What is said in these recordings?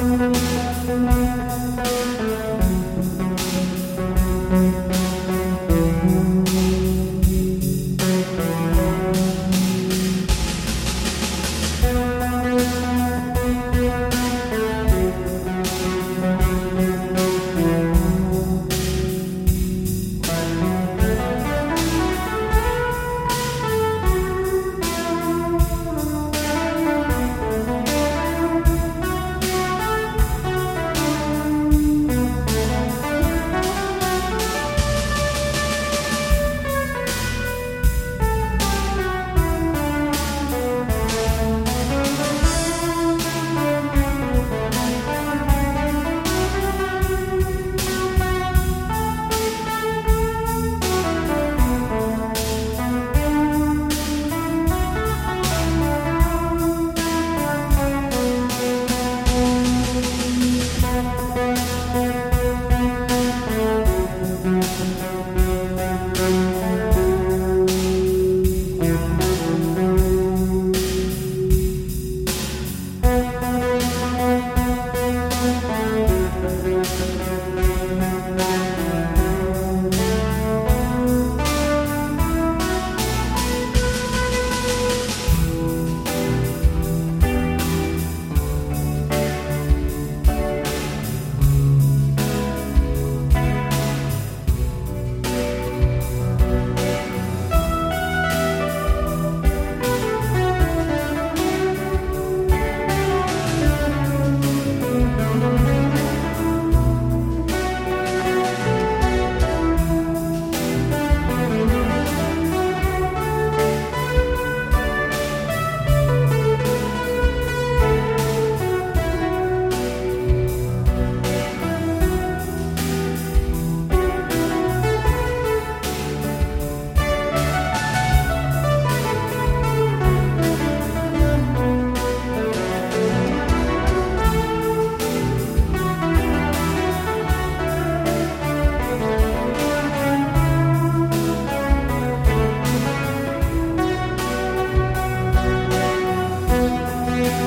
Música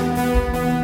Música